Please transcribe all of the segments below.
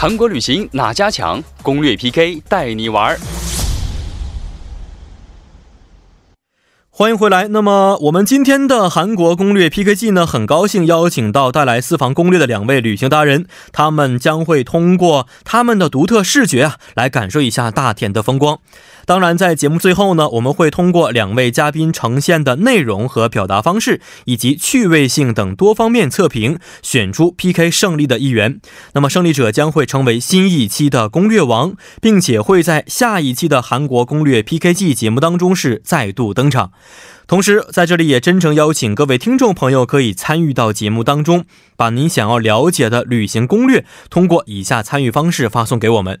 韩国旅行哪家强？攻略 PK 带你玩儿。欢迎回来。那么我们今天的韩国攻略 PK 季呢，很高兴邀请到带来私房攻略的两位旅行达人，他们将会通过他们的独特视觉啊，来感受一下大田的风光。当然，在节目最后呢，我们会通过两位嘉宾呈现的内容和表达方式，以及趣味性等多方面测评，选出 PK 胜利的一员。那么胜利者将会成为新一期的攻略王，并且会在下一期的韩国攻略 PK 季节目当中是再度登场。同时，在这里也真诚邀请各位听众朋友可以参与到节目当中，把您想要了解的旅行攻略通过以下参与方式发送给我们。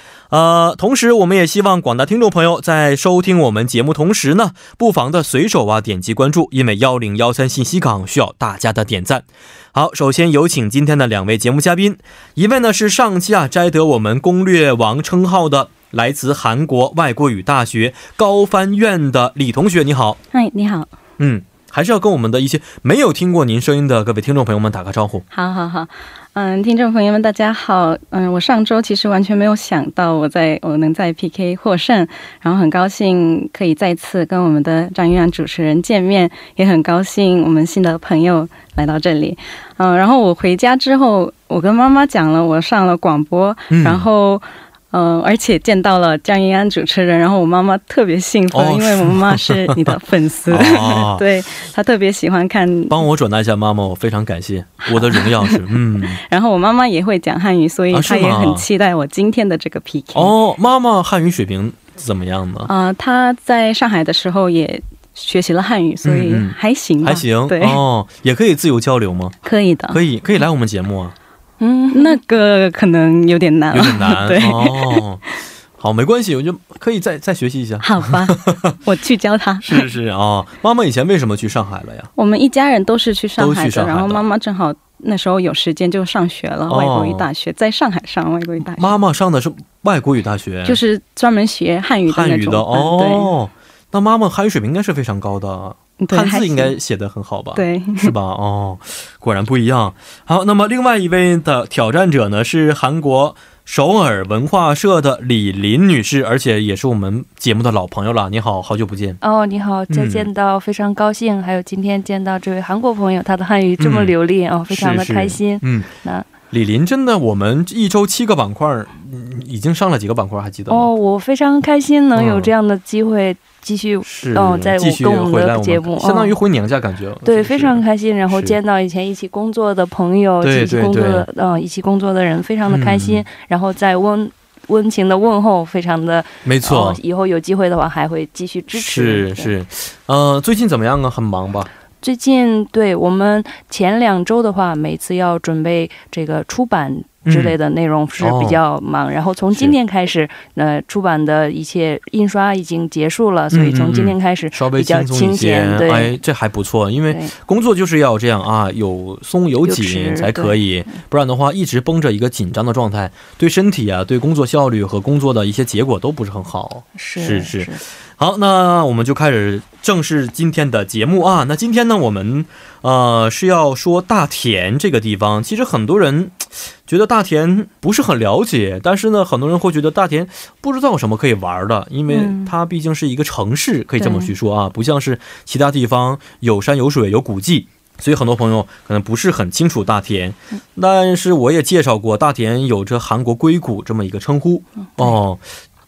呃，同时我们也希望广大听众朋友在收听我们节目同时呢，不妨的随手啊点击关注，因为幺零幺三信息港需要大家的点赞。好，首先有请今天的两位节目嘉宾，一位呢是上期啊摘得我们攻略王称号的，来自韩国外国语大学高帆院的李同学，你好。嗨，你好。嗯，还是要跟我们的一些没有听过您声音的各位听众朋友们打个招呼。好好好。嗯，听众朋友们，大家好。嗯，我上周其实完全没有想到我在我能在 PK 获胜，然后很高兴可以再次跟我们的张云阳主持人见面，也很高兴我们新的朋友来到这里。嗯，然后我回家之后，我跟妈妈讲了我上了广播，然后。嗯，而且见到了江一安主持人，然后我妈妈特别兴奋，因为我妈妈是你的粉丝，对她特别喜欢看。帮我转达一下，妈妈，我非常感谢。我的荣耀是嗯。然后我妈妈也会讲汉语，所以她也很期待我今天的这个 PK。哦，妈妈汉语水平怎么样呢？啊，她在上海的时候也学习了汉语，所以还行，还行。对哦，也可以自由交流吗？可以的，可以可以来我们节目啊。嗯，那个可能有点难，有点难。对，哦，好，没关系，我就可以再再学习一下。好吧，我去教他。是是啊，妈妈以前为什么去上海了呀？我们一家人都是去上海的，然后妈妈正好那时候有时间就上学了，外国语大学在上海上外国语大学。妈妈上的是外国语大学，就是专门学汉语的那种。哦，那妈妈汉语水平应该是非常高的。汉字应该写的很好吧？对，是吧？哦，果然不一样。好，那么另外一位的挑战者呢，是韩国首尔文化社的李林女士，而且也是我们节目的老朋友了。你好，好久不见。哦，你好，再见到非常高兴。还有今天见到这位韩国朋友，他的汉语这么流利哦，非常的开心。嗯，那李林真的，我们一周七个板块，已经上了几个板块，还记得吗？哦，我非常开心能有这样的机会。继续哦，在跟我们的节目，相当于回娘家感觉。对，非常开心。然后见到以前一起工作的朋友，一起工作的嗯，一起工作的人，非常的开心。然后在温温情的问候，非常的没错。以后有机会的话，还会继续支持。是是，呃，最近怎么样啊？很忙吧？最近对我们前两周的话，每次要准备这个出版。之类的内容是比较忙，然后从今天开始，呃，出版的一切印刷已经结束了，所以从今天开始稍微轻松一些。对，哎，这还不错，因为工作就是要这样啊，有松有紧才可以，不然的话一直绷着一个紧张的状态，对身体啊，对工作效率和工作的一些结果都不是很好。是是。好，那我们就开始正式今天的节目啊。那今天呢，我们呃是要说大田这个地方。其实很多人觉得大田不是很了解，但是呢，很多人会觉得大田不知道有什么可以玩的，因为它毕竟是一个城市，可以这么去说啊，不像是其他地方有山有水有古迹，所以很多朋友可能不是很清楚大田。但是我也介绍过，大田有着韩国硅谷这么一个称呼哦。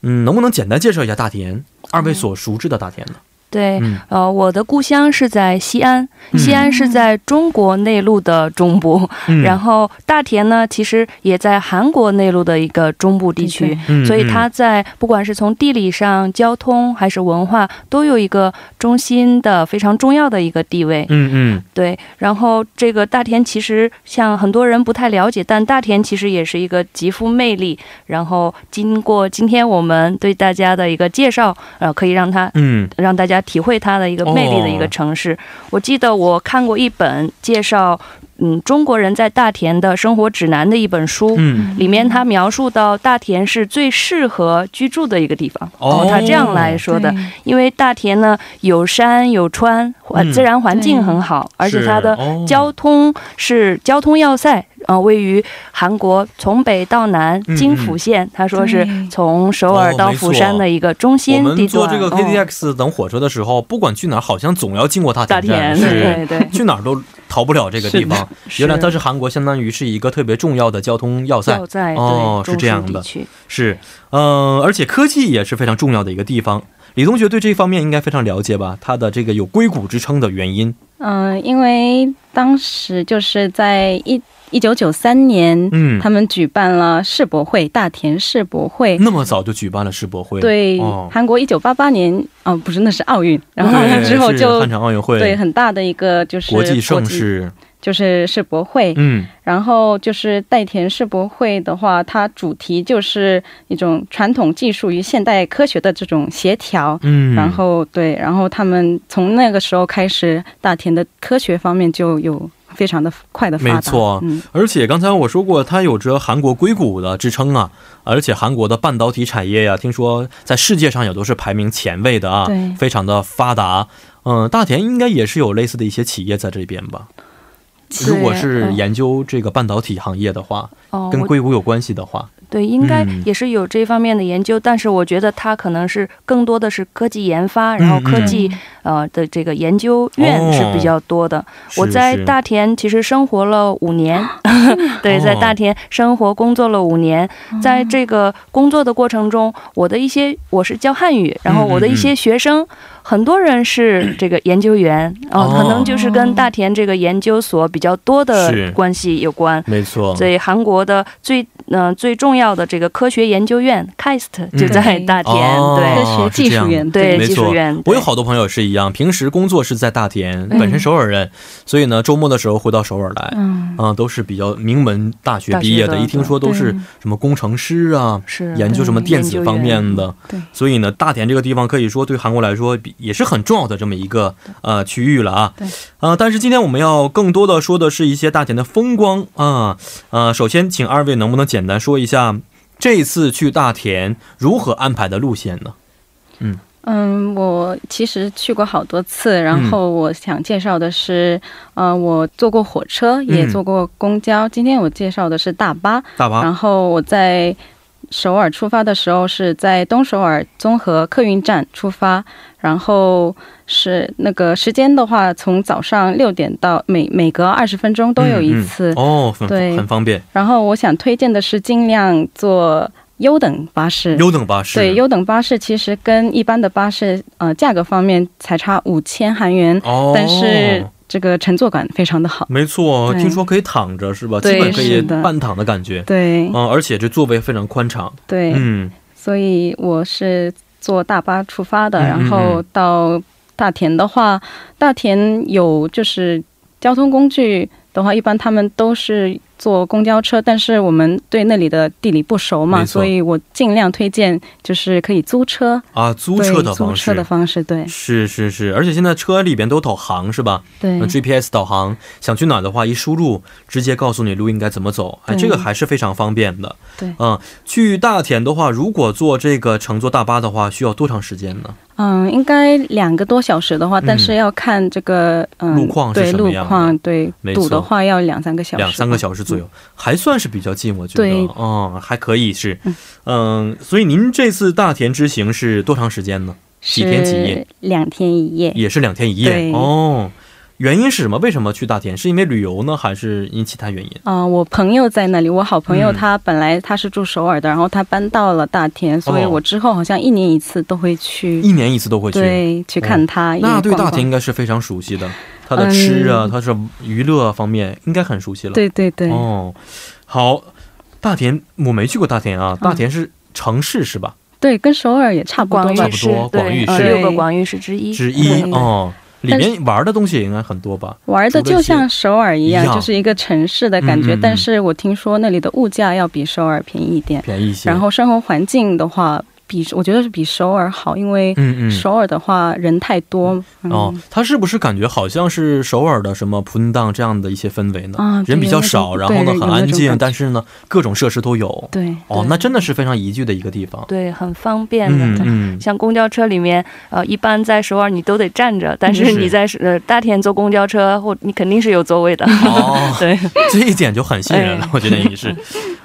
嗯，能不能简单介绍一下大田？二位所熟知的大田呢？对，嗯呃，我的故乡是在西安，嗯西安是在中国内陆的中部，嗯然后大田呢，其实也在韩国内陆的一个中部地区。嗯所以它在不管是从地理上、交通还是文化，都有一个中心的非常重要的一个地位。嗯嗯对，然后这个大田其实像很多人不太了解，但大田其实也是一个极富魅力。然后经过今天我们对大家的一个介绍，呃，可以让它嗯让大家体会它的一个魅力的一个城市。我记得我看过一本介绍，嗯，中国人在大田的生活指南的一本书。嗯。里面他描述到大田是最适合居住的一个地方，哦。他这样来说的，因为大田呢有山有川，环嗯。自然环境很好，而且它的交通是交通要塞，呃，位于韩国从北到南嗯京釜线，他说是从首尔到釜山的一个中心地段。们坐这个哦。KTX 等火车的时候，不管去哪儿，好像总要经过大大田站，田，对对。去哪儿都逃不了这个地方。原来它是韩国相当于是一个特别重要的交通要塞哦是这样的是，嗯、而且科技也是非常重要的一个地方。李同学对这方面应该非常了解吧？它的这个有硅谷之称的原因，嗯、因为当时就是在一一九九三年，嗯，他们举办了世博会，大田世博会。那么早就举办了世博会，对，哦，韩国一九八八年，哦，不是，那是奥运，然后之后就汉城奥运会，对很大的一个就是国际盛事，就是世博会。嗯。然后就是代田世博会的话，它主题就是一种传统技术与现代科学的这种协调。嗯，然后对，然后他们从那个时候开始，大田的科学方面就有非常的快的发达。没错嗯，而且刚才我说过，它有着韩国硅谷的支撑啊，而且韩国的半导体产业呀、听说在世界上也都是排名前位的啊，对非常的发达。嗯，大田应该也是有类似的一些企业在这边吧？如果是嗯研究这个半导体行业的话，哦，跟硅谷有关系的话，对，应该嗯。也是有这方面的研究，但是我觉得它可能是更多的是科技研发，然后科技、呃的这个研究院是比较多的。我在大田其实生活了五年，对，哦在大田生活工作了五年，在这个工作的过程中，我的一些我是教汉语，然后我的一些学生。很多人是 这个研究员，哦，哦可能就是跟大田这个研究所比较多的关系有关。没错，所以韩国的最嗯、呃最重要的这个科学研究院 KAIST 就在大田，哦对科学技术院对技术院。我有好多朋友是一样，平时工作是在大田，嗯本身首尔人，所以呢，周末的时候回到首尔来。嗯，啊、都是比较名门大学毕业的，的一听说都是什么工程师啊，是研究什么电子方面的，对所以呢，大田这个地方可以说对韩国来说比也是很重要的这么一个呃区域了啊。对，呃，但是今天我们要更多的说的是一些大田的风光啊。呃，首先请二位能不能简单说一下这次去大田如何安排的路线呢？嗯嗯，我其实去过好多次，然嗯后我想介绍的是，呃，我坐过火车，也嗯坐过公交。今天我介绍的是大巴，大巴，然后我在首尔出发的时候是在东首尔综合客运站出发，然后是那个时间的话，从早上六点到每每隔二十分钟都有一次。嗯嗯哦，对很方便，然后我想推荐的是尽量坐优等巴士。优等巴士，对，优等巴士其实跟一般的巴士，呃，价格方面才差五千韩元，哦，但是这个乘坐感非常的好。没错，听说可以躺着是吧？对基本可以半躺的感觉。对嗯，而且这座位非常宽敞。对，嗯，所以我是坐大巴出发的，嗯然后到大田的话，大田有就是交通工具的话，一般他们都是坐公交车，但是我们对那里的地理不熟嘛，所以我尽量推荐就是可以租车，啊，租车的方式。租车的。方式，对。是是是，而且现在车里边都导航是吧？对。GPS 导航，想去哪的话，一输入直接告诉你路应该怎么走，哎，这个还是非常方便的。对。嗯，去大田的话，如果坐这个乘坐大巴的话，需要多长时间呢？嗯，应该两个多小时的话，但是要看这个嗯路况是对路什么样的。况，对没错。堵的话要两三个小时，两三个小时左右，还算是比较近，我觉得。对嗯，还可以是嗯。嗯，所以您这次大田之行是多长时间呢？几天几夜？两天一夜，也是两天一夜哦。原因是什么？为什么去大田？是因为旅游呢，还是因其他原因？啊、我朋友在那里，我好朋友嗯他本来他是住首尔的，然后他搬到了大田，所以我之后好像一年一次都会去，一年一次都会去。对，去看他。那对大田田应该是非常熟悉的，他的吃啊，嗯他是娱乐方面应该很熟悉了。对对对，哦，好，大田我没去过大田啊，嗯大田是城市是吧？对，跟首尔也差不多吧差不多广域对，市呃六个广域市之一。之一哦，里面玩的东西也应该很多吧？玩的就像首尔一样，一样就是一个城市的感觉。嗯嗯嗯但是我听说那里的物价要比首尔便宜一点，便宜一些。然后生活环境的话，比我觉得是比首尔好，因为。首尔的话人太多。嗯、哦，它是不是感觉好像是首尔的什么普恩当这样的一些氛围呢？啊人比较少，然后呢很安静，但是呢各种设施都有。对哦，那真的是非常宜居的一个地方。对，很方便的。嗯嗯，像公交车里面，呃，一般在首尔你都得站着，但是是你在呃大田坐公交车，或你肯定是有座位的。哦，对，这一点就很吸引人了哎，我觉得也是。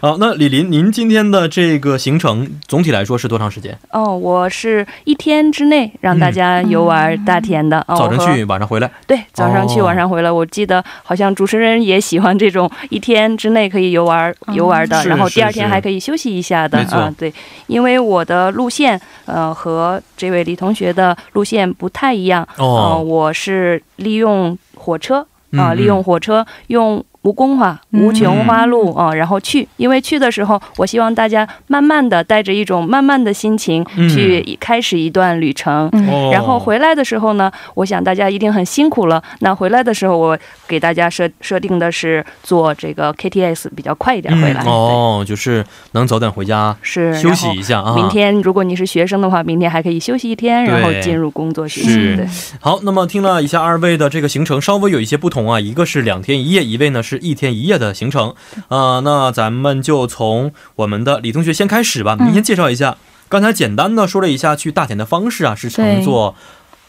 好，那李林，您今天的这个行程总体来说是多长时间？哦，我是一天之内让大家游玩大田的。哦，早晨去，晚上回来。对，早上去，哦晚上回来。我记得好像主持人也喜欢这种一天之内可以游玩、嗯游玩的，然后第二天还可以休息一下的啊。对，因为我的路线呃和这位李同学的路线不太一样。呃，哦，我是利用火车啊、嗯利用火车用。无宫化、嗯无穷花路啊、然后去，因为去的时候，我希望大家慢慢的带着一种慢慢的心情嗯去开始一段旅程。然后回来的时候呢，我想大家一定很辛苦了。那回来的时候，我给大家设设定的是坐这个 KTS 比较快一点回来。嗯哦，就是能早点回家，是休息一下啊。明天如果你是学生的话，明天还可以休息一天，然后进入工作学是习。对，好，那么听了一下二位的这个行程，稍微有一些不同啊，一个是两天一夜，一位呢是一天一夜的行程。呃，那咱们就从我们的李同学先开始吧，您先介绍一下。刚才简单的说了一下去大田的方式啊，是乘坐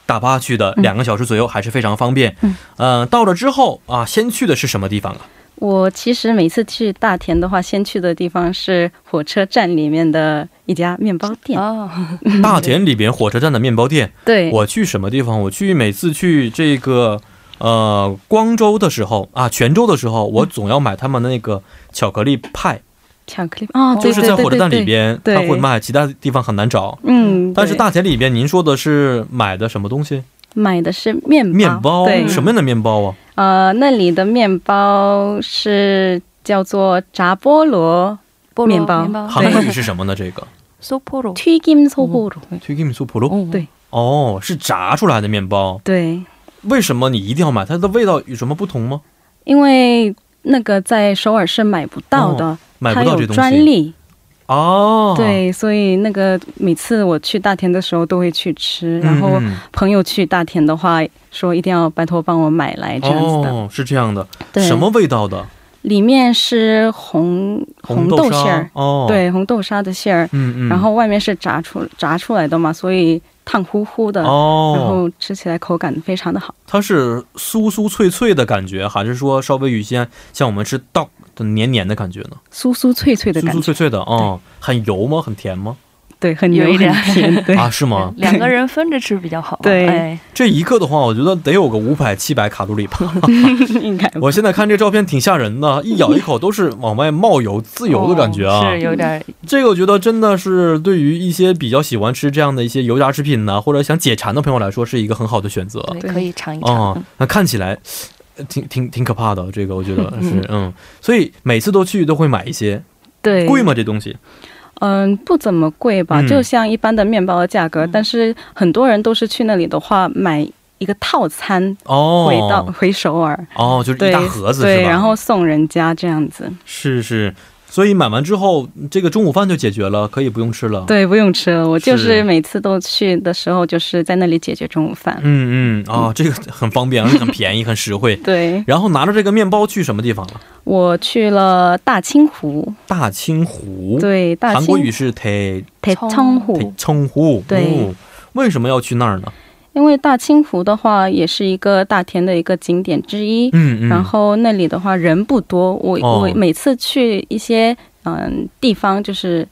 大巴去的，嗯两个小时左右，还是非常方便。嗯，呃，到了之后啊，先去的是什么地方啊？我其实每次去大田的话，先去的地方是火车站里面的一家面包店。哦，大田里边火车站的面包店。对，我去什么地方？我去每次去这个呃光州的时候啊，泉州的时候，我总要买他们的那个巧克力派，巧克力哦，对就是在火车站里边对对对他会卖，其他地方很难找。嗯，但是对大田里边，您说的是买的什么东西？买的是面包，面包，对，什么样的面包啊？呃，那里的面包是叫做炸菠萝菠萝面包面包，韩语是什么呢？这个 소포로。 튀김소보로。 推给你苏普罗哦对哦，是炸出来的面包。对， 为什么你一定要买？它的味道有什么不同吗？因为那个在首尔是买不到的，买不它有到这东西专利。哦。，对，所以那个每次我去大田的时候都会去吃，然后嗯朋友去大田的话说一定要拜托帮我买来这样子的。哦，是这样的。对，什么味道的？里面是红红豆馅儿，哦。，对，红豆沙的馅儿，嗯嗯。然后外面是炸出炸出来的嘛，所以烫乎乎的，然哦，后吃起来口感非常的好。它是酥酥脆脆的感觉，还是说稍微有一些像我们吃稻的黏黏的感觉呢？酥酥脆脆的感觉，酥酥脆脆的，嗯，很油吗？很甜吗？对，很油有一点很甜，对，啊，是吗？两个人分着吃比较好。对哎，这一个的话，我觉得得有个五百七百卡路里吧。应该 我现在看这照片挺吓人的，一咬一口都是往外冒油、自由的感觉啊。哦是有点这个我觉得真的是对于一些比较喜欢吃这样的一些油炸食品呢，或者想解馋的朋友来说，是一个很好的选择。对，可以尝一哦尝。，那看起来呃挺挺挺可怕的，这个我觉得是嗯，所以每次都去都会买一些，对，贵吗？这东西？嗯，不怎么贵吧，嗯。就像一般的面包的价格，嗯。但是很多人都是去那里的话买一个套餐哦，回到、回首尔，哦，就是一对大盒子是对，然后送人家这样子，是是，所以买完之后这个中午饭就解决了可以不用吃了。对不用吃了我就是。每次都去的时候就是在那里解决中午饭。嗯嗯啊这个很方便而且很便宜很实惠。对。然后拿着这个面包去什么地方了？我去了大清湖。大清湖。对大清国语是太太仓湖태仓湖对。为什么要去那儿呢？因为大清湖的话也是一个大田的一个景点之一。嗯嗯。然后那里的话人不多，我、哦我每次去一些嗯地方，就是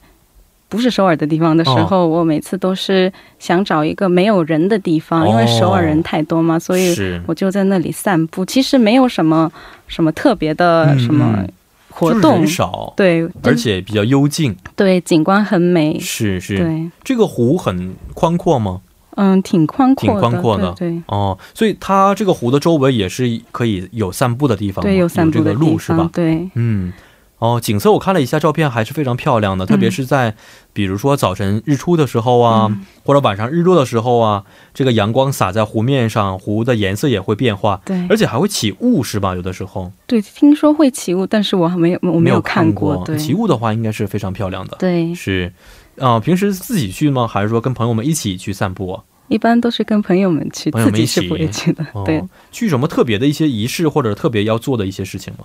不是首尔的地方的时候，我每次都是想找一个没有人的地方，哦因为首尔人太多嘛，所以我就在那里散步。其实没有什么什么特别的嗯什么活动，人少，对，而且比较幽静。对景观很美，是是，对，这个湖很宽阔吗？嗯，挺宽阔的，挺宽阔的。对对。哦，所以它这个湖的周围也是可以有散步的地方，对，有散步这个的路是吧？对，嗯，哦，景色我看了一下照片，还是非常漂亮的，特别是在比如说早晨日出的时候啊，嗯。或者晚上日落的时候啊，这个阳光洒在湖面上，湖的颜色也会变化，对。而且还会起雾，是吧？有的时候？对，听说会起雾，但是我还没有，我没有看过，对，起雾的话，应该是非常漂亮的。对，是，啊、平时自己去吗？还是说跟朋友们一起去散步啊？一般都是跟朋友们去，朋友们一起自己是不会去的，哦、对，，去什么特别的一些仪式或者特别要做的一些事情吗？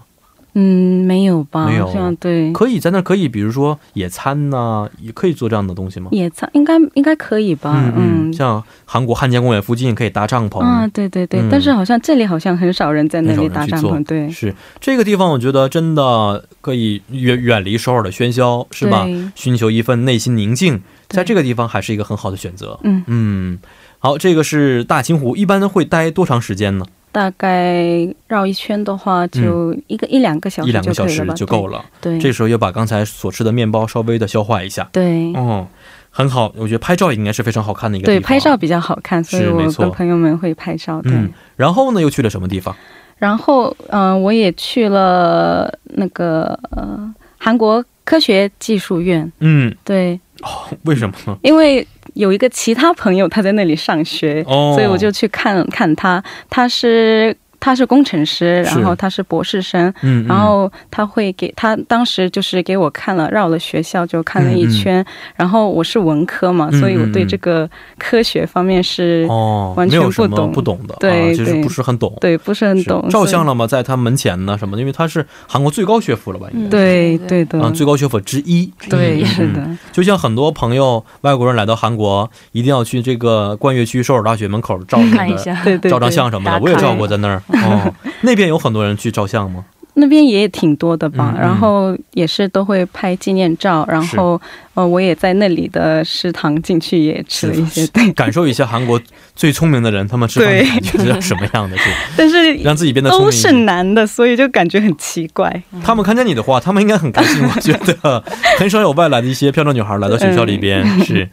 嗯，没有吧？没有对。可以在那可以，比如说野餐呐、也可以做这样的东西吗？野餐应该应该可以吧？嗯嗯，像韩国汉江公园附近可以搭帐篷，啊，对对对，嗯但是好像这里好像很少人在那里搭帐篷，对，是这个地方，我觉得真的可以远远离首尔的喧嚣，是吧？寻求一份内心宁静，在这个地方还是一个很好的选择。嗯，嗯，好，这个是大清湖，一般会待多长时间呢？大概绕一圈的话，就一个、一两个小时嗯一两个小时就够了。对，这时候要把刚才所吃的面包稍微的消化一下。对哦，很好，我觉得拍照应该是非常好看的一个地对，拍照比较好看，所以我跟朋友们会拍照。对，嗯，然后呢，又去了什么地方？然后嗯、呃我也去了那个呃韩国科学技术院，嗯，对，哦为什么呢？因为有一个其他朋友他在那里上学，哦，所以我就去看看他，他是他是工程师，然后他是博士生，然后他会给他当时就是给我看了绕了学校就看了一圈，然后我是文科嘛，嗯所以我对这个科学方面是、哦，完全不懂。不懂的，对啊，就是对。不是很懂。对不是很懂，照相了吗？在他门前呢什么？的，因为他是韩国最高学府了吧？应该。对对的，啊，最高学府之一，对嗯是的，就像很多朋友外国人来到韩国，一定要去这个冠岳区首尔大学门口照一下，照张相什么的，我也照过在那儿。哦，那边有很多人去照相吗？那边也挺多的吧，然后也是都会拍纪念照，然后呃我也在那里的食堂进去也吃了一些，对，感受一下韩国最聪明的人，他们吃饭的对 感觉是什么样的？是 但是让自己变得都是。男的，所以就感觉很奇怪。他们看见你的话，他们应该很开心。我觉得 很少有外来的一些漂亮女孩来到学校里边。嗯是，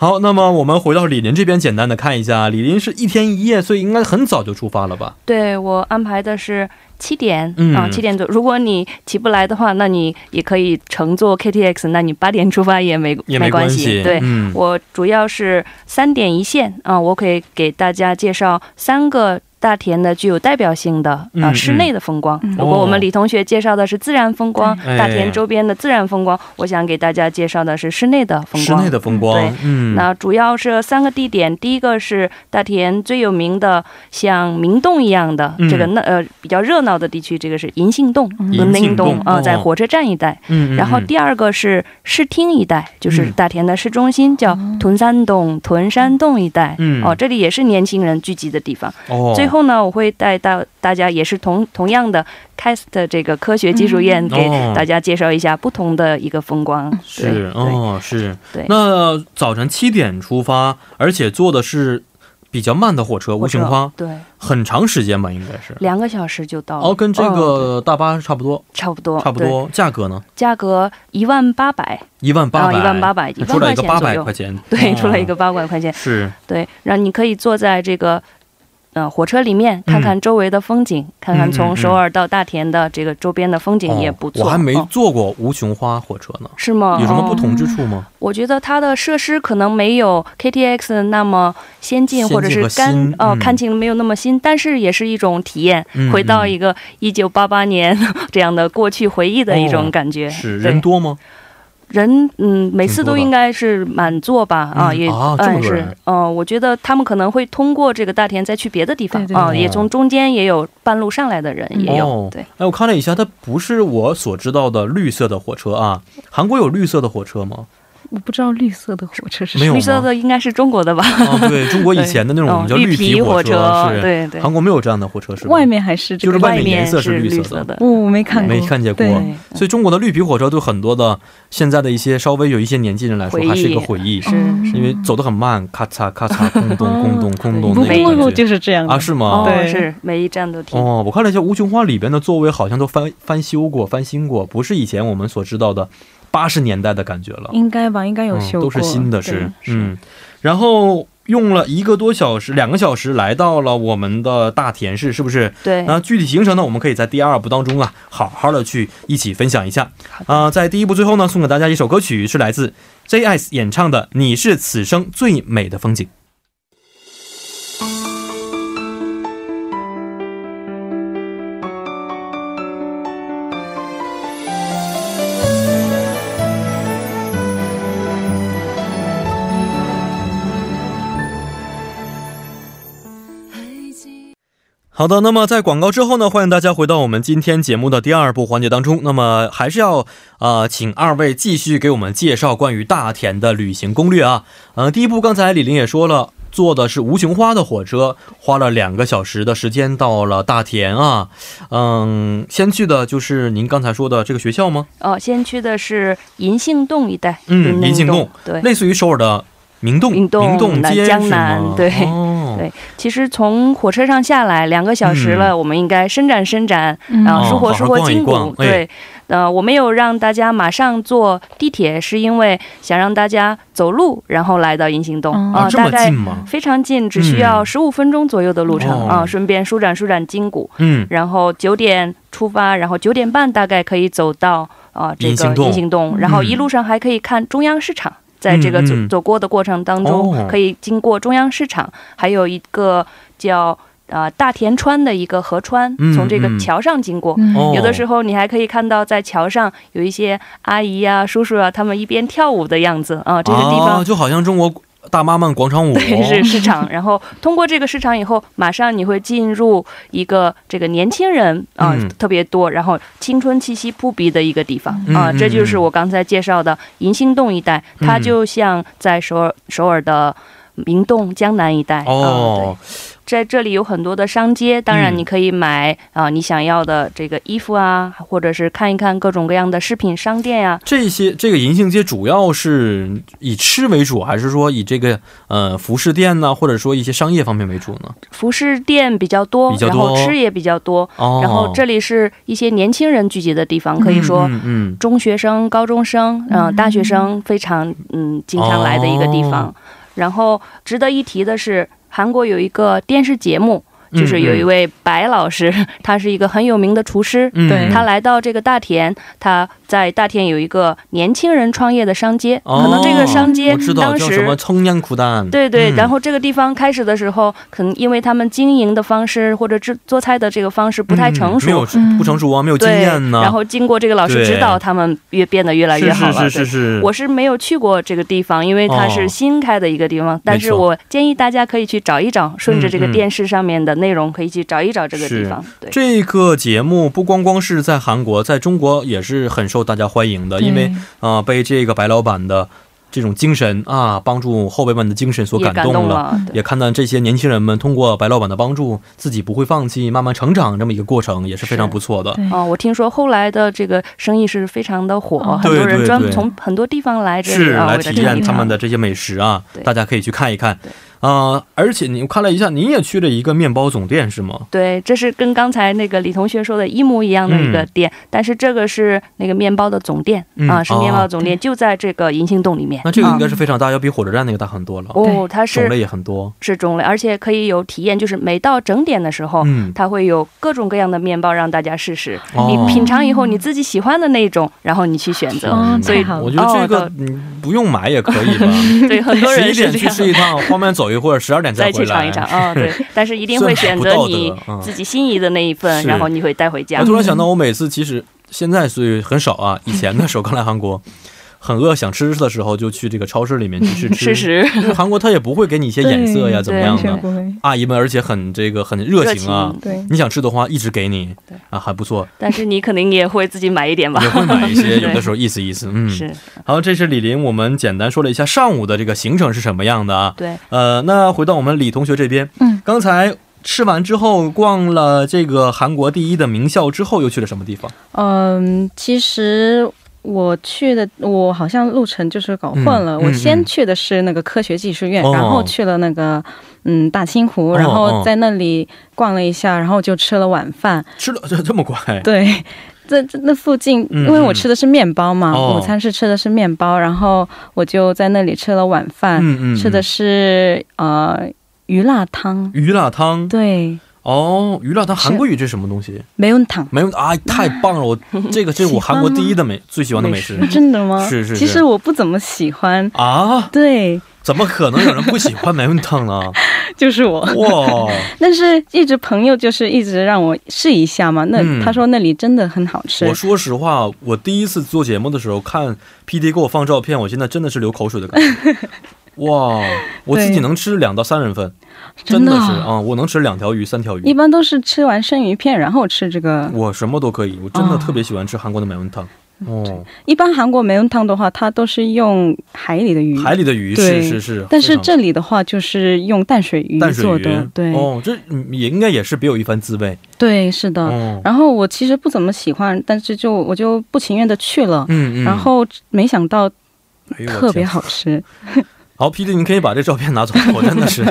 好，那么我们回到李林这边，简单的看一下。李林是一天一夜，所以应该很早就出发了吧？对我安排的是七点，嗯啊，七点左。如果你起不来的话，那你也可以乘坐 KTX，那你八点出发也没也没关关系。对。嗯，我主要是三点一线啊，我可以给大家介绍三个大田的具有代表性的嗯啊室内的风光。嗯。如果我们李同学介绍的是自然风光，对大田周边的自然风光，我想给大家介绍的是室内的风光。室内的风光对，嗯，那主要是三个地点，第一个是大田最有名的像明洞一样的、嗯。这个那呃比较热闹的地区，这个是银杏洞银杏洞洞啊、哦。在火车站一带。然后嗯第二个是市厅一带，就是嗯。大田的市中心，叫屯山洞、屯山洞一带。嗯。哦，这里也是年轻人聚集的地方。哦，最后呢，我会带到大家也是同同样的 CAST 这个科学技术院，嗯给哦大家介绍一下不同的一个风光。是哦，是。对那早晨七点出发，而且坐的是比较慢的火车，无火车形花，对，很长时间吧，应该是。两个小时就到了。哦，跟这嗯个大巴差不多，差不多，差不多。价格呢？价格一万八百，一万八百，一万八百，出来一个八百块。钱，对，哦出来一个八百块钱。是对，然后你可以坐在这个。呃，火车里面看看周围的风景，看看从首尔到大田的这个周边的风景也不错。哦我还没哦坐过无穷花火车呢，是吗？有什么不哦同之处吗？我觉得它的设施可能没有 KTX 那么先进，或者是干新呃、嗯看起来没有那么新，但是也是一种体验，嗯回到嗯一个一九八八年 这样的过去回忆的一哦种感觉。是人多吗？人嗯，每次都应该是满座吧？啊，也嗯啊嗯是哦，呃，我觉得他们可能会通过这个大田再去别的地方啊，对也从中间也有半路上来的人也有，哦对，哎，我看了一下，它不是我所知道的绿色的火车啊。韩国有绿色的火车吗？我不知道绿色的火车是没有吗？绿色的应该是中国的吧？哦，对中国以前的那种 我们叫哦绿皮火车，是。对对，韩国没有这样的火车是吧？外面还是这个就是外面颜色是是绿色的。我。没看过，没看见过，所以中国的绿皮火车对很多的现在的一些稍微有一些年纪人来说，还是一个回忆，是嗯因为走得很慢，咔嚓咔嚓，空洞空洞空洞不那过就是这样的。啊，是吗？哦，对。是每一站都停。哦，我看了一下《无穷花》里边的座位，好像都翻翻修过、翻新过，不是以前我们所知道的八十年代的感觉了。应该吧，应该有修嗯，都是新的是对，嗯。然后用了一个多小时、两个小时来到了我们的大田市，是不是？对，那具体行程呢，我们可以在第二部当中啊，好好的去一起分享一下。啊、在第一部最后呢，送给大家一首歌曲，是来自 JS 演唱的《你是此生最美的风景》。好的，那么在广告之后呢，欢迎大家回到我们今天节目的第二部环节当中。那么还是要呃，请二位继续给我们介绍关于大田的旅行攻略啊。呃，第一步，刚才李林也说了，坐的是无穷花的火车，花了两个小时的时间到了大田啊。嗯，先去的就是您刚才说的这个学校吗？哦，先去的是银杏洞一带，嗯银杏洞，对。类似于首尔的明洞、明洞街江？南对哦、对其实从火车上下来两个小时了，我们应该伸展伸展，嗯然后舒活舒活筋骨。对，呃，我没有让大家马上坐地铁，是因为想让大家走路，然后来到银杏洞哦啊、大概近吗？非常近，只需要十五分钟左右的路程嗯啊、顺便舒展舒展筋骨。嗯，然后九点出发，然后九点半大概可以走到啊、这个银杏洞银杏洞，然后一路上还可以看中央市场。在这个走走过的过程当中，哦。可以经过中央市场，还有一个叫呃大田川的一个河川，嗯从这个嗯。桥上经过。有的时候你还可以看到在桥上有一些阿姨呀、叔叔啊，他们一边跳舞的样子啊，这个地方啊、就好像中国大妈们广场舞，对，是市场。然后通过这个市场以后，马上你会进入一个这个年轻人啊、嗯。特别多，然后青春气息扑鼻的一个地方啊、这就是我刚才介绍的银杏洞一带，它嗯。就像在首尔首尔的明洞江南一带哦。在这里有很多的商街，当然嗯你可以买啊、你想要的这个衣服啊，或者是看一看各种各样的饰品商店呀、这些这个银杏街主要是以吃为主，还是说以这个呃服饰店呢，或者说一些商业方面为主呢？服饰店比较多，比较多然后吃也比较多。哦，然后这里是一些年轻人聚集的地方，可以说嗯嗯中学生、高中生、嗯、嗯大学生非常嗯经常来的一个地方。哦然后值得一提的是，韩国有一个电视节目，就是有一位白老师，他是一个很有名的厨师。嗯他来到这个大田，他在大田有一个年轻人创业的商街，哦可能这个商街我知道当时叫什么청년苦蛋，对对，嗯然后这个地方开始的时候，可能因为他们经营的方式或者制做菜的这个方式不太成熟，嗯没有嗯不成熟啊，没有经对，验呢。然后经过这个老师指导，他们越变得越来越好了。是是是是是，我是没有去过这个地方，因为它哦是新开的一个地方，但是我建议大家可以去找一找，顺着这个嗯电视上面的内容，可以去找一找这个地方。对，这个节目不光光是在韩国，在中国也是很受大家欢迎的，因为啊、呃被这个白老板的这种精神啊，帮助后辈们的精神所感感动了。动了。也看到这些年轻人们通过白老板的帮助，自己不会放弃，慢慢成长这么一个过程，也是非常不错的。啊哦，我听说后来的这个生意是非常的火，哦很多人专从很多地方来这里是啊，来体验他们的这些美食啊，大家可以去看一看对。啊、而且你看了一下，您也去了一个面包总店是吗？对，这是跟刚才那个李同学说的一模一样的一个嗯店，但是这个是那个面包的总店、嗯啊，是面包总店，就在这个银杏洞里面。那这个应啊该是非常大，要比火车站那个大很多了，哦，它是种类也很多。是种类，而且可以有体验，就是每到整点的时候，嗯，它会有各种各样的面包让大家试试。哦你品尝以后，你自己喜欢的那一种，然后你去选择。哦，所以我觉得这个不用买也可以吧，对，很多十一点去。吃一趟，后面走一会儿，十二点再回来。去尝一尝啊、对，但是一定会选择你自己心仪的那一份，是然后你会带回家我。突然想到，我每次其实 现在所以很少啊，以前的时候刚来韩国，很饿想吃的时候，就去这个超市里面去吃。吃食因为韩国他也不会给你一些眼色呀，怎么样的。阿姨们而且很这个很热情啊热情，对，你想吃的话一直给你对，啊，还不错，但是你肯定也会自己买一点吧？也会买一些，有的时候意思意思。嗯，是好，这是李林，我们简单说了一下上午的这个行程是什么样的啊。对，呃，那回到我们李同学这边，嗯，刚才吃完之后逛了这个韩国第一的名校之后，又去了什么地方？嗯，其实我去的，我好像路程就是搞混了。我先去的是那个科学技术院，哦然后去了那个嗯大清湖，哦然后在那里逛了一下，然后就吃了晚饭。吃了 这这么快？对。这这那附近，嗯因为我吃的是面包嘛，哦午餐是吃的是面包，然后我就在那里吃了晚饭，吃的是呃鱼辣汤，鱼辣汤。对，哦，鱼辣汤，韩国语这是什么东西？没有汤，没有啊，太棒了！我 这个这是我韩国第一的美最喜欢的美食真的吗？是是是其实我不怎么喜欢，啊！对，怎么可能有人不喜欢梅文汤呢？就是我。哇，但是一直朋友就是一直让我试一下嘛，那、嗯他说那里真的很好吃我。说实话，我第一次做节目的时候看 P D 给我放照片，我现在真的是流口水的感觉。哇，我自己能吃两到三人份，真真的是啊、我能吃两条鱼、三条鱼，一般都是吃完生鱼片，然后吃这个。我什么都可以。我真的哦特别喜欢吃韩国的梅文汤。哦，一般韩国梅文汤的话，它都是用海里的鱼，海里的鱼是对是是，但是这里的话就是用淡水鱼做的。对、哦，这嗯也应该也是别有一番滋味。对，是的。哦，然后我其实不怎么喜欢，但是就我就不情愿的去了。嗯嗯，然后没想到特别好吃，好，P D，你可以把这照片拿走，我真的是，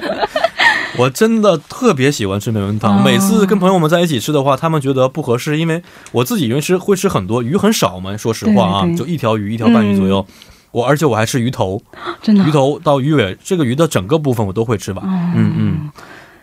我真的特别喜欢吃梅文汤。哦每次跟朋友们在一起吃的话，他们觉得不合适，因为我自己因为吃会吃很多鱼很少嘛，说实话啊，就一条鱼一条半鱼左右。我而且我还吃鱼头，真的。鱼头到鱼尾，这个鱼的整个部分我都会吃完。哦嗯嗯，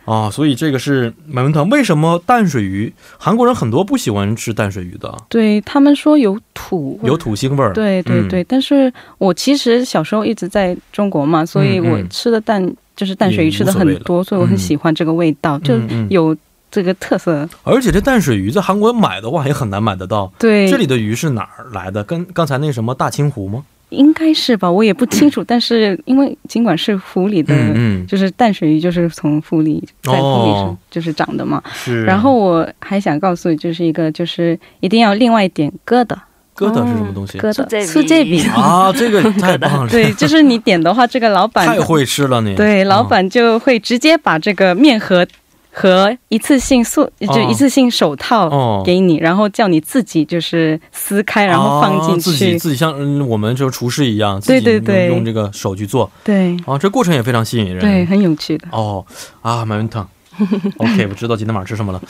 啊，所以这个是买文堂。为什么淡水鱼？韩国人很多不喜欢吃淡水鱼的，对他们说有土有土腥味儿。对对嗯对，但是我其实小时候一直在中国嘛，所以我吃的淡就是淡水鱼吃的很多，所以我很喜欢这个味道，就有这个特色。而且这淡水鱼在韩国买的话也很难买得到。对，这里的鱼是哪儿来的？跟刚才那什么大清湖吗？应该是吧，我也不清楚，但是因为尽管是湖里的。嗯就是淡水鱼，就是从湖里在湖里就是长的嘛。是。然后我还想告诉你，就是一个就是一定要另外点疙瘩，疙瘩是什么东西？疙瘩素介素介比比。啊，这个太棒了，对，就是你点的话，这个老板太会吃了你。对，嗯老板就会直接把这个面盒和一次性塑，就一次性手套哦给你，然后叫你自己就是撕开，然后放进啊自己去。自己像嗯我们就是厨师一样，对对自己用对用这个手去做对啊，这过程也非常吸引人。对，很有趣的。哦啊，麦文汤。OK，我知道今天晚上吃什么了。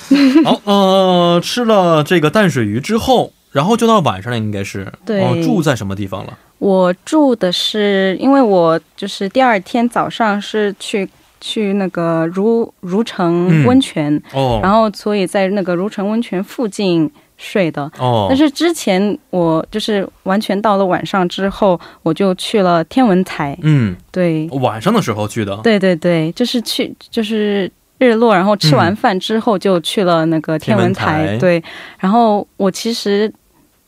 好，呃，吃了这个淡水鱼之后，然后就到晚上了，应该是。对哦，住在什么地方了？我住的是，因为我就是第二天早上是去去那个如如城温泉，哦，然后所以在那个如城温泉附近睡的。哦，但是之前我就是完全到了晚上之后，我就去了天文台。嗯，对，晚上的时候去的。对对对，就是去就是日落，然后吃完饭之后就去了那个天文台。天文台。对，然后我其实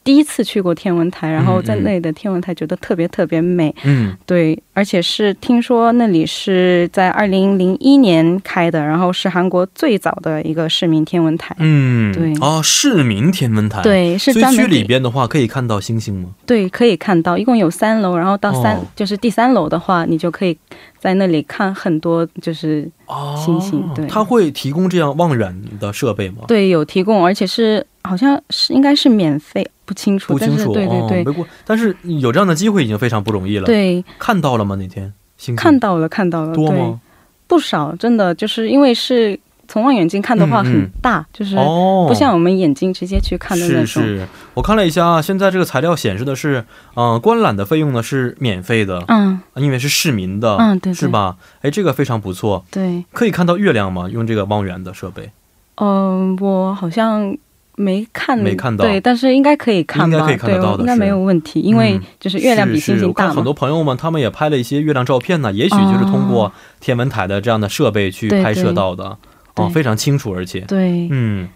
第一次去过天文台，然后在那里的天文台觉得特别特别美。嗯，对，而且是听说那里是在二零零一年开的，然后是韩国最早的一个市民天文台。嗯，对哦，市民天文台。。对，是所以区专门给里边的话，可以看到星星吗？对，可以看到，一共有三楼，然后到三、哦就是第三楼的话，你就可以在那里看很多，就是哦，星星对他会提供这样望远的设备吗？对有提供，而且是好像是应该是免费，不清楚，不清楚。对对对、哦、过，但是有这样的机会已经非常不容易了。，对，看到了吗？那天看到了看到了，对，多吗？不少，真的就是因为是从望远镜看的话嗯嗯很大，就是哦，不像我们眼睛直接去看的那种。是是，我看了一下啊，现在这个材料显示的是，嗯、观览的费用呢是免费的，嗯，因为是市民的，嗯对对是吧？哎，这个非常不错，对，可以看到月亮吗？用这个望远的设备，嗯、我好像没看，没看到。对，但是应该可以看吧？应该可以看得到的对，应该没有问题，因为嗯。就是月亮比星星大很多朋友们他们也拍了一些月亮照片呢，也许就是通过天文台的这样的设备去拍摄到的，哦，对。非常清楚，而且，对，嗯，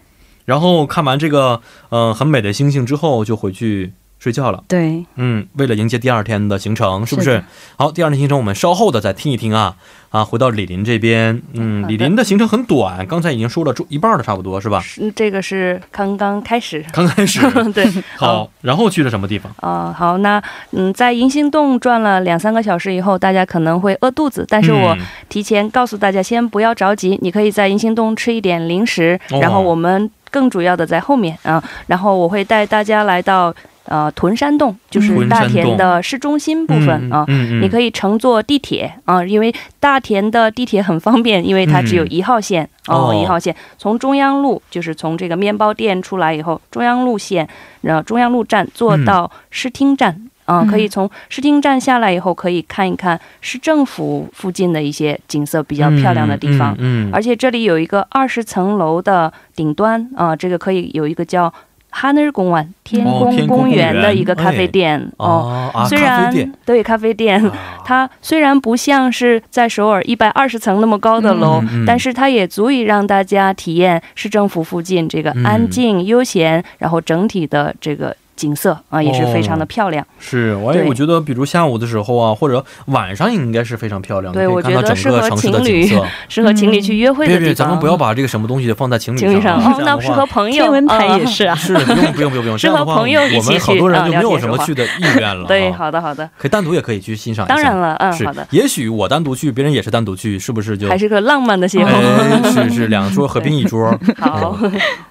然后看完这个呃很美的星星之后，就回去睡觉了。对，嗯，为了迎接第二天的行程，是不是？是好，第二天行程我们稍后的再听一听啊啊！回到李林这边，嗯，李林的行程很短，刚才已经说了一半了，差不多是吧？嗯这个是刚刚开始。刚开始 对，好，然后去了什么地方？啊、好，那嗯，在银星洞转了两三个小时以后，大家可能会饿肚子，但是我嗯提前告诉大家，先不要着急，你可以在银星洞吃一点零食，哦然后我们更主要的在后面啊，然后我会带大家来到呃屯山洞，就是大田的市中心部分啊。你可以以乘坐地铁啊，因为大田的地铁很方便，因为它只有嗯一号线、哦哦，一号线从中央路，就是从这个面包店出来以后，中央路线，然后中央路站坐嗯到市厅站。啊、嗯可以从市厅站下来以后，可以看一看市政府附近的一些景色比较漂亮的地方。嗯，嗯而且这里有一个二十层楼的顶端啊、这个可以有一个叫哈内公湾天哦宫公园园的一个咖啡店哦。虽然咖，对咖啡店，啊。它虽然不像是在首尔一百二十层那么高的楼，但是它也足以让大家体验市政府附近这个嗯。安静、悠闲，然后整体的这个景色啊，也是非常的漂亮。是，我也我觉得，比如下午的时候啊，或者晚上应该是非常漂亮的，对我觉得适合个城市的情侣景色。适合情侣去约会的地方。咱们不要把这个什么东西放在情侣情侣上啊 哦，那适合朋友。天文台也嗯是啊。是不用不用不用不用，适合这样的话朋友一我们起去啊好多人就没有什么去的意愿了。对，啊好的好的，可以单独也可以去欣赏一下。当然了，嗯，是好的，也许我单独去，别人也是单独去，是不是就还是个浪漫的邂逅。哎，是是两桌合并一桌。好。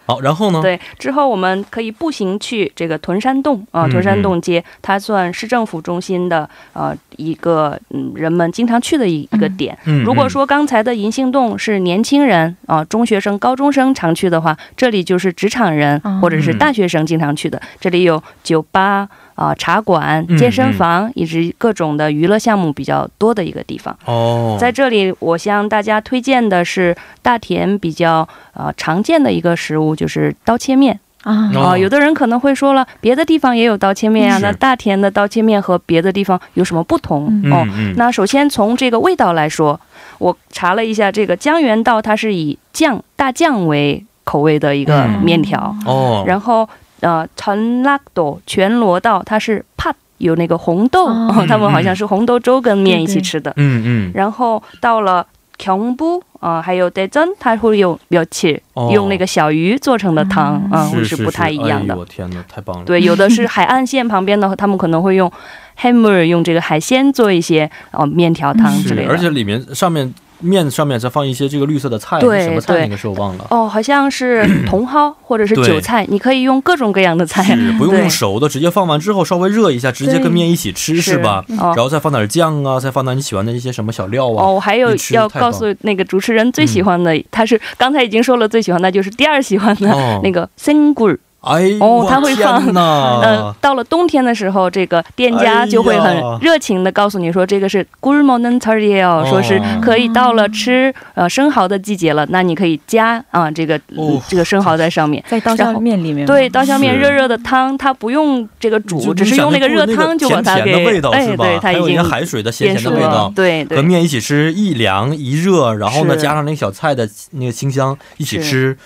好，然后呢？对，之后我们可以步行去这个屯山洞啊、嗯屯山洞街，它算市政府中心的呃一个嗯人们经常去的一一个点。嗯，如果嗯说刚才的银杏洞是年轻人啊、中学生、高中生常去的话，这里就是职场人哦或者是大学生经常去的。这里有酒吧啊、茶馆嗯、健身房以及各种的娱乐项目比较多的一个地方。哦，在这里，我向大家推荐的是大田比较呃常见的一个食物，就是刀切面。啊，有的人可能会说了，别的地方也有刀切面啊，那大田的刀切面和别的地方有什么不同？嗯哦，那首先从这个味道来说，我查了一下，这个江原道它是以酱大酱为口味的一个嗯。面条，哦，然后呃，陈拉斗全罗道它是怕有那个红豆，哦。他们好像是红豆粥跟面一起吃的。嗯嗯，然后到了경부啊，还有대전，它会有멸치，、哦用那个小鱼做成的汤嗯啊，是是不太一样的哎。呦我天哪，太棒了。对，有的是海岸线旁边的，他们可能会用 hammer 用这个海鲜做一些呃面条汤之类是，的。而且里面上面 面上面再放一些这个绿色的菜，对什么菜那个是我忘了。哦，好像是 茼蒿或者是韭菜，你可以用各种各样的菜，是 不用用熟的，直接放完之后稍微热一下，直接跟面一起吃，是吧？哦然后再放点酱啊，再放点你喜欢的一些什么小料啊。哦，我还有要告诉那个主持人最喜欢的，他是刚才已经说了最喜欢，那就是第二喜欢的、哦那个生骨。哦，他会放。嗯，到了冬天的时候，这个店家就会很热情的告诉你说，这个是 Good morning, sir. 说是可以到了吃呃生蚝的季节了，那你可以加啊这个这个生蚝在上面，在刀削面里面。对，刀削面热热的汤，它不用这个煮，只是用那个热汤就把它给哎，对，它已经海水的咸咸的味道，对，和面一起吃，一凉一热，然后呢加上那小菜的那个清香一起吃。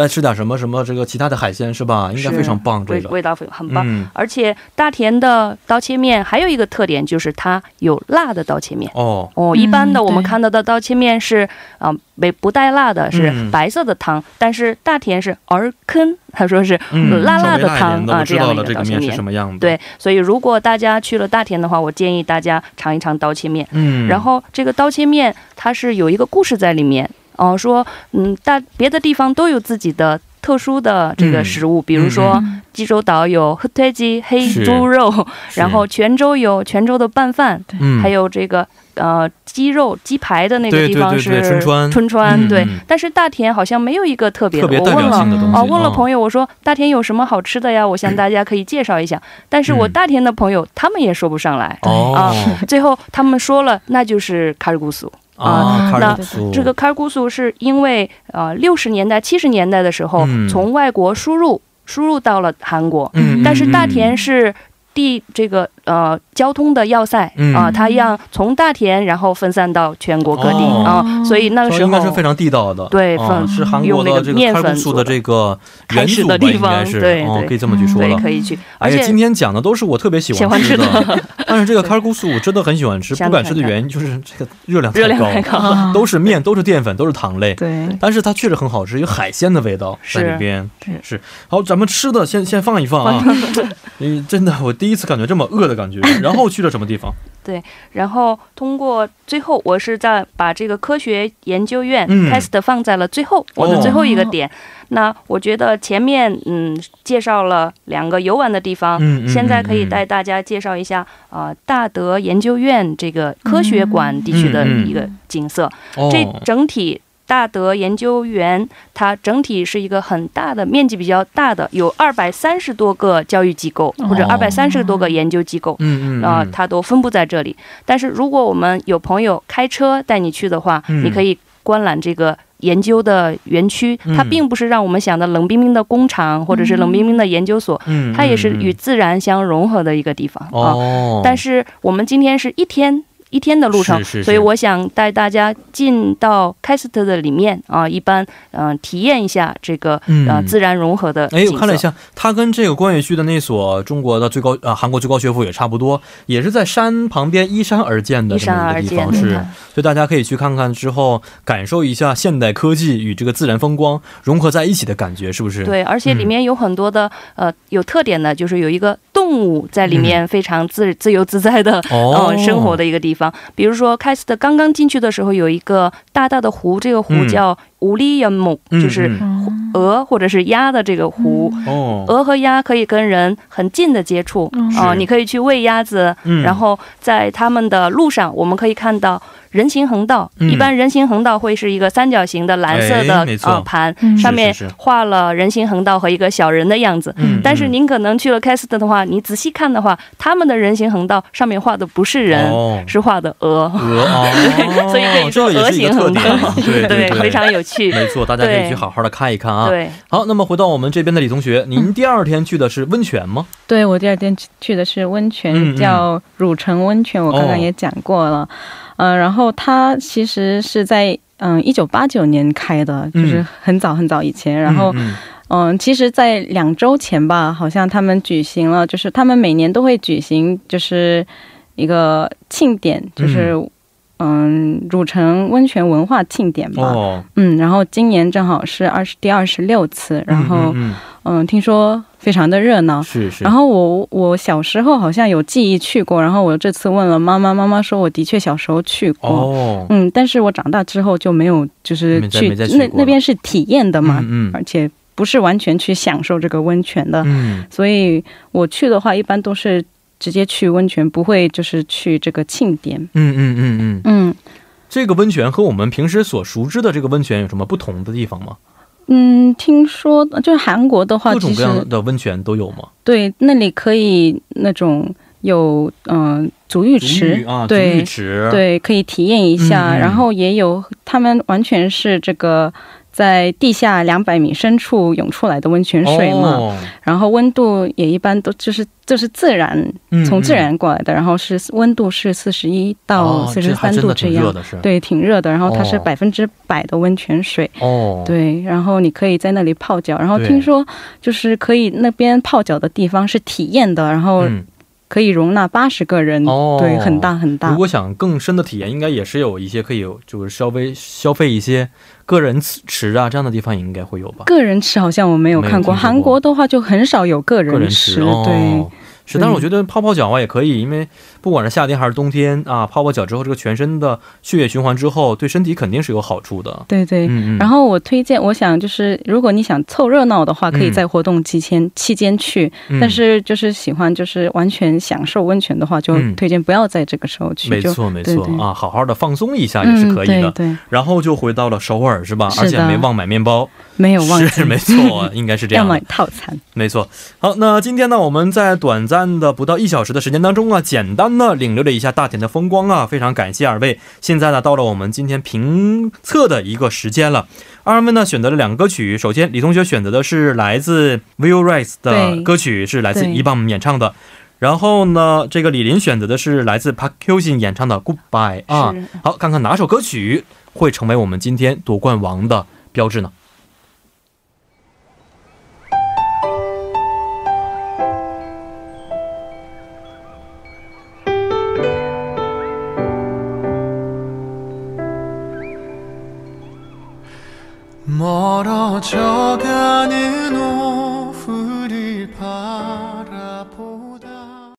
再吃点什么什么这个其他的海鲜是吧？应该非常棒，这个味味道很棒。嗯而且大田的刀切面还有一个特点，就是它有辣的刀切面。哦哦，嗯一般的我们对看到的刀切面是啊，没、不带辣的，是嗯白色的汤，但是大田是儿坑，他说是嗯，辣辣的汤啊，这样的这个面是一个刀切面。什么样的。，对，所以如果大家去了大田的话，我建议大家尝一尝刀切面。嗯，然后这个刀切面它是有一个故事在里面哦、说嗯，大别的地方都有自己的特殊的这个嗯食物，比如说嗯济州岛有黑推鸡黑猪肉，然后泉州有泉州的拌饭，嗯，还有这个呃鸡肉鸡排的那个地方是春川春川对但是大田好像没有一个特别的，特别代我问了。表性的东西哦，问了朋友，我说大田有什么好吃的呀？我向大家可以介绍一下。但是我嗯大田的朋友他们也说不上来。哦最后他们说了，那就是卡尔古苏。啊，那这个卡尔古素是因为呃六十年代、七十年代的时候、嗯。从外国输入输入到了韩国，嗯，但是大嗯田是第这个呃，交通的要塞啊，它让从大田然后分散到全国各地啊，所以那个时候应该是非常地道的。对，是韩国的这个开古素的这个原主的地方，对，可以这么去说了。可以去。而且，今天讲的都是我特别喜欢吃的，但是这个开古素真的很喜欢吃，不敢吃的原因就是这个热量太高，都是面，都是淀粉，都是糖类。对，但是它确实很好吃，有海鲜的味道在里边。是是。好，咱们吃的先先放一放啊。嗯，真的，我第一次感觉这么饿。的感觉。然后去了什么地方？对然后通过最后，我是在把这个科学研究院嗯 test 放在了最后，我的最后一个点。那我觉得前面嗯介绍了两个游玩的地方，现在可以嗯带大家介绍一下呃大德研究院这个科学馆地区的一个景色。哦，这整体大德研究园，它整体是一个很大的面积比较大的，有二百三十多个教育机构或者哦二百三十多个研究机构。嗯嗯啊、嗯它都分布在这里。但是如果我们有朋友开车带你去的话，嗯你可以观览这个研究的园区。嗯它并不是让我们想的冷冰冰的工厂或者是冷冰冰的研究所，嗯，它也是嗯与自然相融合的一个地方啊。哦，但是我们今天是一天。一天的路程，是是是。所以我想带大家进到开斯特的里面啊，一般嗯、呃体验一下这个嗯。呃自然融合的哎，色。我看了一下，它跟这个关野区的那所中国的最高呃韩国最高学府也差不多，也是在山旁边依山而建的依这么一个地方，是，嗯所以大家可以去看看之后，感受一下现代科技与这个自然风光融合在一起的感觉，是不是？，对，而且里面有很多的、呃有特点的，就是有一个动物在里面非常自、自由自在的嗯生活的一个地方。比如说开斯特刚刚进去的时候，有一个大大的湖，这个湖嗯。叫乌利연 목，、 嗯就是嗯。鹅或者是鸭的这个湖。哦，鹅和鸭可以跟人很近的接触嗯啊、你可以去喂鸭子，嗯。然后在他们的路上，我们可以看到人行横道。嗯一般人行横道会是一个三角形的蓝色的哎呃盘，嗯上面画了人行横道和一个小人的样子。嗯但是您可能去了开斯特的话，你仔细看的话，他们的人行横道上面画的不是人，哦是画的鹅。鹅哦，所以可以说鹅行横，对对，非常有趣。没错，大家可以去好好的看一看啊。对，好，那么回到我们这边的李同学，您第二天去的是温泉吗？对我第二天去去的是温泉，叫汝城温泉，我刚哦刚也讲过了。呃，然后它其实是在嗯一九八九年开的，就是很早很早以前。然后嗯。嗯，其实，在两周前吧，好像他们举行了，就是他们每年都会举行，就是一个庆典，就是嗯。汝城温泉文化庆典吧。哦，嗯，然后今年正好是二十第二十六次，然后嗯嗯听说非常的热闹。嗯。是是，然后我我小时候好像有记忆去过，然后我这次问了妈妈，妈妈说我的确小时候去过，哦，嗯，但是我长大之后就没有就是去去那那边是体验的嘛，嗯。而且不是完全去享受这个温泉的，嗯。所以我去的话一般都是直接去温泉，不会就是去这个庆典。嗯嗯嗯嗯，嗯。这个温泉和我们平时所熟知的这个温泉有什么不同的地方吗？嗯，听说就是韩国的话，各种其实各样的温泉都有吗？对那里可以那种有嗯、呃足浴足池浴啊，足对浴池，，对，可以体验一下。然后也有他们完全是这个在地下两百米深处涌出来的温泉水嘛，哦、然后温度也一般都就是就是自然嗯从自然过来的，然后是温度是四十一到哦四十三度这样。这还真的挺热的是，对，挺热的，然后它是哦。百分之百的温泉水，哦，对，然后你可以在那里泡脚，然后听说就是可以那边泡脚的地方是体验的，然后嗯，可以容纳八十个人，哦。对，很大很大。如。果想更深的体验，应该也是有一些可以，就是稍微消费一些个人池啊这样的地方也，应该会有吧？个人池好像我没有看过，韩国的话就很少有个个人人池，池哦对。是，但是我觉得泡泡脚啊也可以，因为不管是夏天还是冬天啊，泡泡脚之后，这个全身的血液循环之后，对身体肯定是有好处的。对对，嗯嗯。然后我推荐，我想就是，如果你想凑热闹的话，可以嗯在活动期间、期间去。嗯但是就是喜欢就是完全享受温泉的话，就嗯推荐不要在这个时候去。没错没错啊，好好的放松一下也是可以的。嗯、对对，然后就回到了首尔是吧？而且没忘买面包，没有忘记，是没错，应该是这样。要买套餐。没错，好，那今天呢，我们在短暂的不到一小时的时间当中啊，简单的领略了一下大田的风光啊，非常感谢二位。现在呢，到了我们今天评测的一个时间了。二位呢选择了两个歌曲，首先李同学选择的是来自 Will Rice 的歌曲，是来自对一棒演唱的。然后呢，这个李林选择的是来自 Park Hyojin 演唱的《Goodbye》啊。好，看看哪首歌曲会成为我们今天夺冠王的标志呢？ 퍼져가는